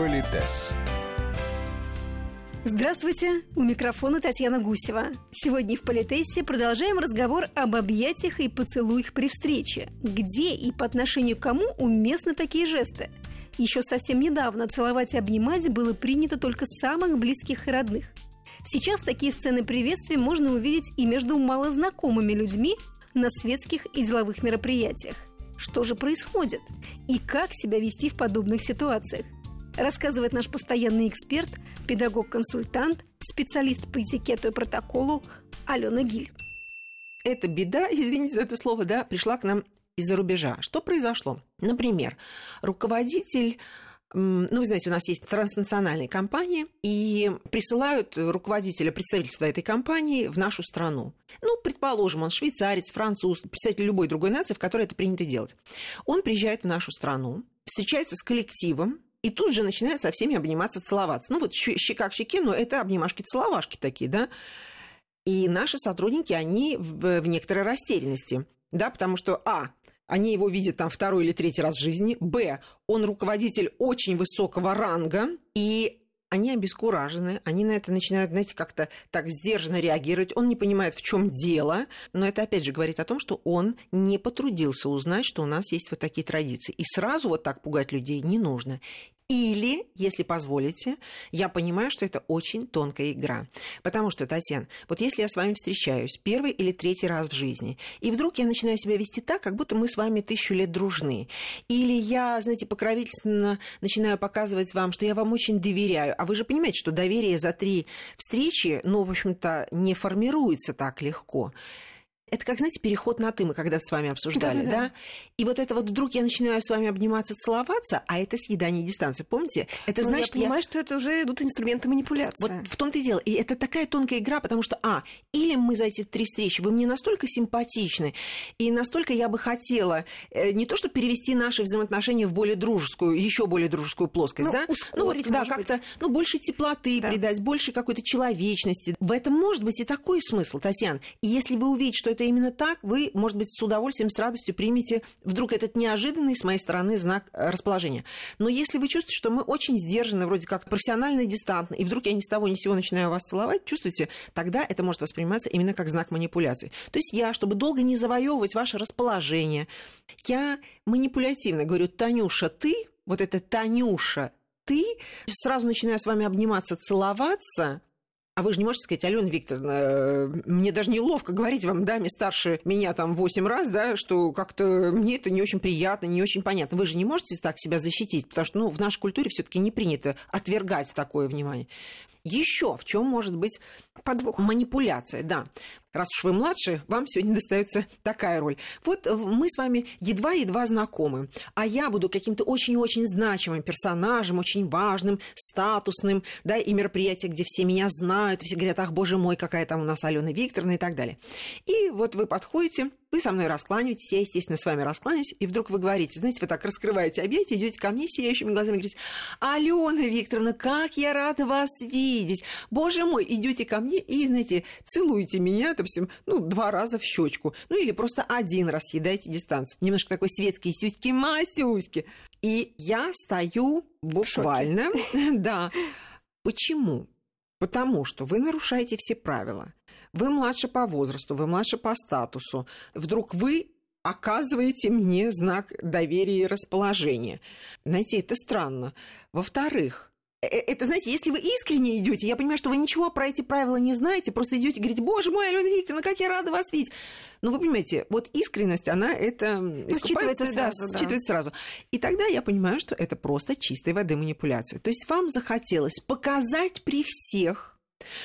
Политес. Здравствуйте, у микрофона Татьяна Гусева. Сегодня в Политессе продолжаем разговор об объятиях и поцелуях при встрече. Где и по отношению к кому уместны такие жесты? Еще совсем недавно целовать и обнимать было принято только самых близких и родных. Сейчас такие сцены приветствия можно увидеть и между малознакомыми людьми на светских и деловых мероприятиях. Что же происходит? И как себя вести в подобных ситуациях? Рассказывает наш постоянный эксперт, педагог-консультант, специалист по этикету и протоколу Алена Гиль. Эта беда, извините за это слово, да, пришла к нам из-за рубежа. Что произошло? Например, руководитель ну, вы знаете, у нас есть транснациональные компании, и присылают руководителя представительства этой компании в нашу страну. Ну, предположим, он швейцарец, француз, представитель любой другой нации, в которой это принято делать. Он приезжает в нашу страну, встречается с коллективом, и тут же начинает со всеми обниматься, целоваться. Ну, вот щека к щеке, но это обнимашки-целовашки такие, да. И наши сотрудники, они в, в некоторой растерянности, да, потому что, а, они его видят там второй или третий раз в жизни. Б. Он руководитель очень высокого ранга, и они обескуражены, они на это начинают, знаете, как-то так сдержанно реагировать. Он не понимает, в чем дело, но это опять же говорит о том, что он не потрудился узнать, что у нас есть вот такие традиции. И сразу вот так пугать людей не нужно. Или, если позволите, я понимаю, что это очень тонкая игра. Потому что, Татьяна, вот если я с вами встречаюсь первый или третий раз в жизни, и вдруг я начинаю себя вести так, как будто мы с вами тысячу лет дружны, или я, знаете, покровительственно начинаю показывать вам, что я вам очень доверяю, а вы же понимаете, что доверие за три встречи, ну, в общем-то, не формируется так легко это как, знаете, переход на «ты» мы когда с вами обсуждали, да, да? И вот это вот вдруг я начинаю с вами обниматься, целоваться, а это съедание дистанции, помните? Это ну, значит, я понимаю, я... что это уже идут инструменты манипуляции. Вот в том-то и дело. И это такая тонкая игра, потому что, а, или мы за эти три встречи, вы мне настолько симпатичны, и настолько я бы хотела э, не то, что перевести наши взаимоотношения в более дружескую, еще более дружескую плоскость, ну, да? ну, вот, да, как-то, ну, больше теплоты да. придать, больше какой-то человечности. В этом может быть и такой смысл, Татьяна. И если вы увидите, что это это именно так, вы, может быть, с удовольствием, с радостью примете вдруг этот неожиданный с моей стороны знак э, расположения. Но если вы чувствуете, что мы очень сдержаны, вроде как профессионально и дистантно, и вдруг я ни с того ни с сего начинаю вас целовать, чувствуете, тогда это может восприниматься именно как знак манипуляции. То есть я, чтобы долго не завоевывать ваше расположение, я манипулятивно говорю, Танюша, ты, вот это Танюша, ты, сразу начинаю с вами обниматься, целоваться, а вы же не можете сказать, Алена Викторовна, э, мне даже неловко говорить вам, даме старше меня там 8 раз, да, что как-то мне это не очень приятно, не очень понятно. Вы же не можете так себя защитить, потому что ну, в нашей культуре все таки не принято отвергать такое внимание. Еще в чем может быть подвох? Манипуляция, да раз уж вы младше, вам сегодня достается такая роль. Вот мы с вами едва-едва знакомы, а я буду каким-то очень-очень значимым персонажем, очень важным, статусным, да, и мероприятие, где все меня знают, все говорят, ах, боже мой, какая там у нас Алена Викторовна и так далее. И вот вы подходите, вы со мной раскланиваетесь, я, естественно, с вами раскланяюсь, и вдруг вы говорите, знаете, вы так раскрываете объятия, идете ко мне сияющими глазами и говорите, Алена Викторовна, как я рада вас видеть! Боже мой, идете ко мне и, знаете, целуете меня, допустим, ну, два раза в щечку, ну, или просто один раз съедаете дистанцию. Немножко такой светский, сюськи, масюськи. И я стою буквально, да. Почему? Потому что вы нарушаете все правила вы младше по возрасту, вы младше по статусу, вдруг вы оказываете мне знак доверия и расположения. Знаете, это странно. Во-вторых, э, э, это, знаете, если вы искренне идете, я понимаю, что вы ничего про эти правила не знаете, просто идете и говорите, боже мой, Алена Викторовна, как я рада вас видеть. Но вы понимаете, вот искренность, она это ну, считывается да, сразу. Да. Считывается сразу. И тогда я понимаю, что это просто чистой воды манипуляция. То есть вам захотелось показать при всех,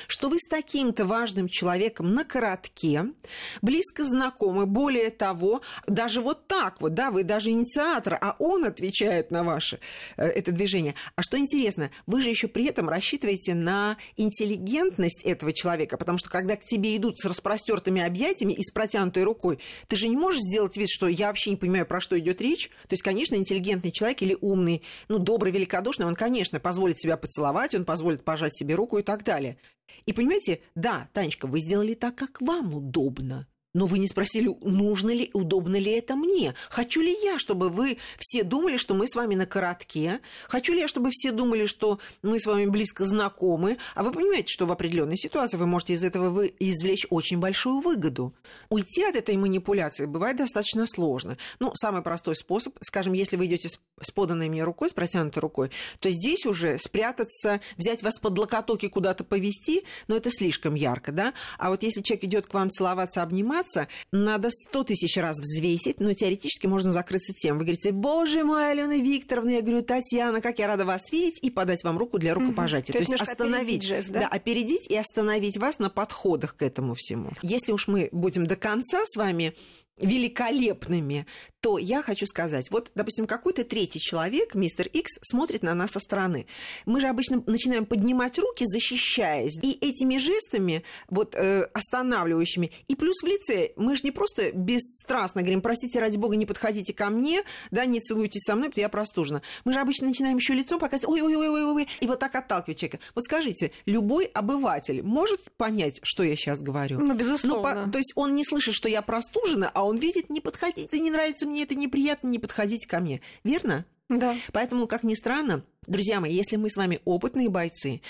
что вы с таким-то важным человеком на коротке, близко знакомы, более того, даже вот так вот, да, вы даже инициатор, а он отвечает на ваше э, это движение. А что интересно, вы же еще при этом рассчитываете на интеллигентность этого человека, потому что когда к тебе идут с распростертыми объятиями и с протянутой рукой, ты же не можешь сделать вид, что я вообще не понимаю, про что идет речь. То есть, конечно, интеллигентный человек или умный, ну, добрый, великодушный, он, конечно, позволит себя поцеловать, он позволит пожать себе руку и так далее. И понимаете, да, Танечка, вы сделали так, как вам удобно. Но вы не спросили, нужно ли, удобно ли это мне. Хочу ли я, чтобы вы все думали, что мы с вами на коротке? Хочу ли я, чтобы все думали, что мы с вами близко знакомы? А вы понимаете, что в определенной ситуации вы можете из этого вы извлечь очень большую выгоду. Уйти от этой манипуляции бывает достаточно сложно. Ну, самый простой способ, скажем, если вы идете с, поданной мне рукой, с протянутой рукой, то здесь уже спрятаться, взять вас под локоток и куда-то повести, но это слишком ярко, да? А вот если человек идет к вам целоваться, обниматься, надо сто тысяч раз взвесить, но теоретически можно закрыться тем. Вы говорите, боже мой, Алена Викторовна, я говорю, Татьяна, как я рада вас видеть, и подать вам руку для рукопожатия. Угу. То, То есть остановить, жест, да? да, опередить и остановить вас на подходах к этому всему. Если уж мы будем до конца с вами великолепными, то я хочу сказать, вот, допустим, какой-то третий человек, мистер Икс, смотрит на нас со стороны. Мы же обычно начинаем поднимать руки, защищаясь, и этими жестами, вот, э, останавливающими, и плюс в лице, мы же не просто бесстрастно говорим, простите, ради бога, не подходите ко мне, да, не целуйтесь со мной, потому я простужена. Мы же обычно начинаем еще лицом показывать, ой-ой-ой-ой-ой, и вот так отталкивать человека. Вот скажите, любой обыватель может понять, что я сейчас говорю? Ну, безусловно. Ну, по, то есть он не слышит, что я простужена, а он видит, не подходите, не нравится мне это неприятно, не подходите ко мне. Верно? Да. Поэтому, как ни странно, друзья мои, если мы с вами опытные бойцы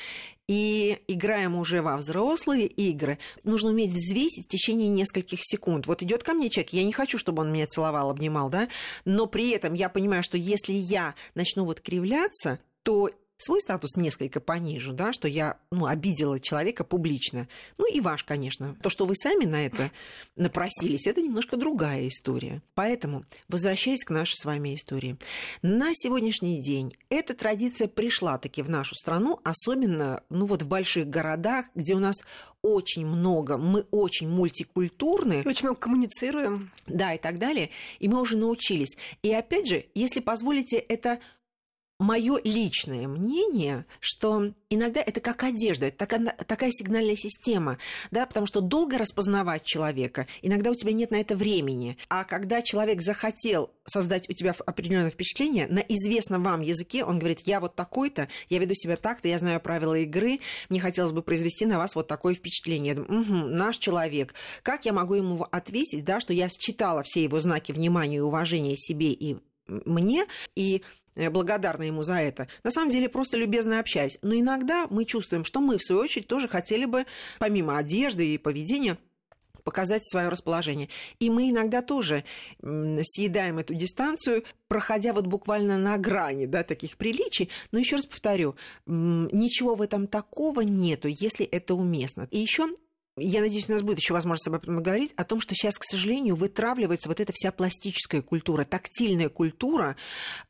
и играем уже во взрослые игры, нужно уметь взвесить в течение нескольких секунд. Вот идет ко мне человек, я не хочу, чтобы он меня целовал, обнимал, да, но при этом я понимаю, что если я начну вот кривляться, то свой статус несколько понижу, да, что я ну, обидела человека публично. Ну и ваш, конечно. То, что вы сами на это напросились, это немножко другая история. Поэтому, возвращаясь к нашей с вами истории, на сегодняшний день эта традиция пришла таки в нашу страну, особенно ну, вот в больших городах, где у нас очень много, мы очень мультикультурны. Очень много коммуницируем. Да, и так далее. И мы уже научились. И опять же, если позволите, это мое личное мнение, что иногда это как одежда, это такая, такая сигнальная система, да, потому что долго распознавать человека, иногда у тебя нет на это времени. А когда человек захотел создать у тебя определенное впечатление на известном вам языке, он говорит, я вот такой-то, я веду себя так-то, я знаю правила игры, мне хотелось бы произвести на вас вот такое впечатление. Я думаю, угу, наш человек. Как я могу ему ответить, да, что я считала все его знаки внимания и уважения себе и мне, и благодарна ему за это. На самом деле, просто любезно общаясь. Но иногда мы чувствуем, что мы, в свою очередь, тоже хотели бы, помимо одежды и поведения, показать свое расположение. И мы иногда тоже съедаем эту дистанцию, проходя вот буквально на грани да, таких приличий. Но еще раз повторю, ничего в этом такого нету, если это уместно. И еще я надеюсь, у нас будет еще возможность об этом говорить, о том, что сейчас, к сожалению, вытравливается вот эта вся пластическая культура, тактильная культура,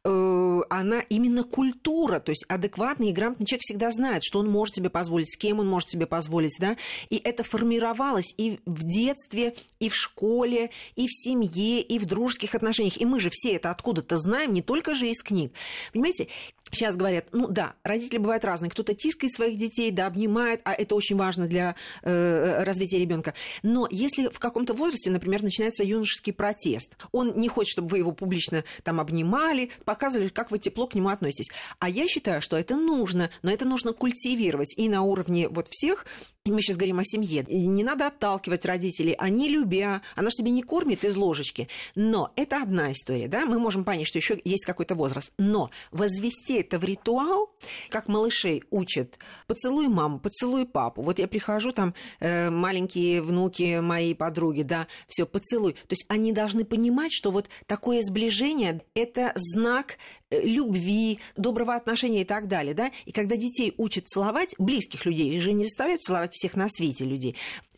э, она именно культура, то есть адекватный и грамотный человек всегда знает, что он может себе позволить, с кем он может себе позволить, да, и это формировалось и в детстве, и в школе, и в семье, и в дружеских отношениях, и мы же все это откуда-то знаем, не только же из книг, понимаете, Сейчас говорят, ну да, родители бывают разные. Кто-то тискает своих детей, да, обнимает, а это очень важно для э, развития ребенка. Но если в каком-то возрасте, например, начинается юношеский протест, он не хочет, чтобы вы его публично там обнимали, показывали, как вы тепло к нему относитесь. А я считаю, что это нужно, но это нужно культивировать и на уровне вот всех мы сейчас говорим о семье, не надо отталкивать родителей, они любя, она же тебе не кормит из ложечки. Но это одна история, да, мы можем понять, что еще есть какой-то возраст. Но возвести это в ритуал, как малышей учат, поцелуй маму, поцелуй папу. Вот я прихожу, там э, маленькие внуки моей подруги, да, все, поцелуй. То есть они должны понимать, что вот такое сближение – это знак любви, доброго отношения и так далее, да, и когда детей учат целовать, близких людей, их же не заставляют целовать всех на свете людей,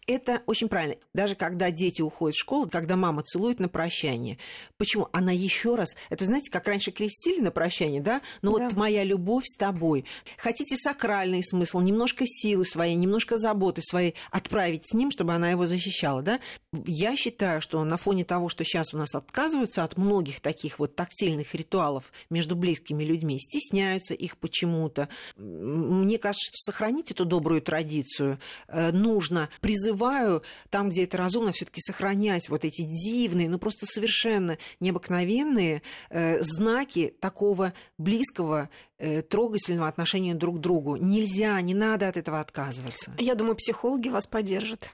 это очень правильно. Даже когда дети уходят в школу, когда мама целует на прощание. Почему? Она еще раз... Это, знаете, как раньше крестили на прощание, да? Но да. вот моя любовь с тобой. Хотите сакральный смысл, немножко силы своей, немножко заботы своей отправить с ним, чтобы она его защищала, да? Я считаю, что на фоне того, что сейчас у нас отказываются от многих таких вот тактильных ритуалов между близкими людьми, стесняются их почему-то. Мне кажется, что сохранить эту добрую традицию э, нужно, призываю там, где это разумно, все-таки сохранять вот эти дивные, ну просто совершенно необыкновенные э, знаки такого близкого э, трогательного отношения друг к другу. Нельзя, не надо от этого отказываться. Я думаю, психологи вас поддержат.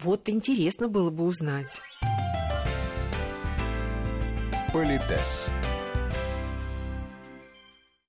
Вот интересно было бы узнать. Политес.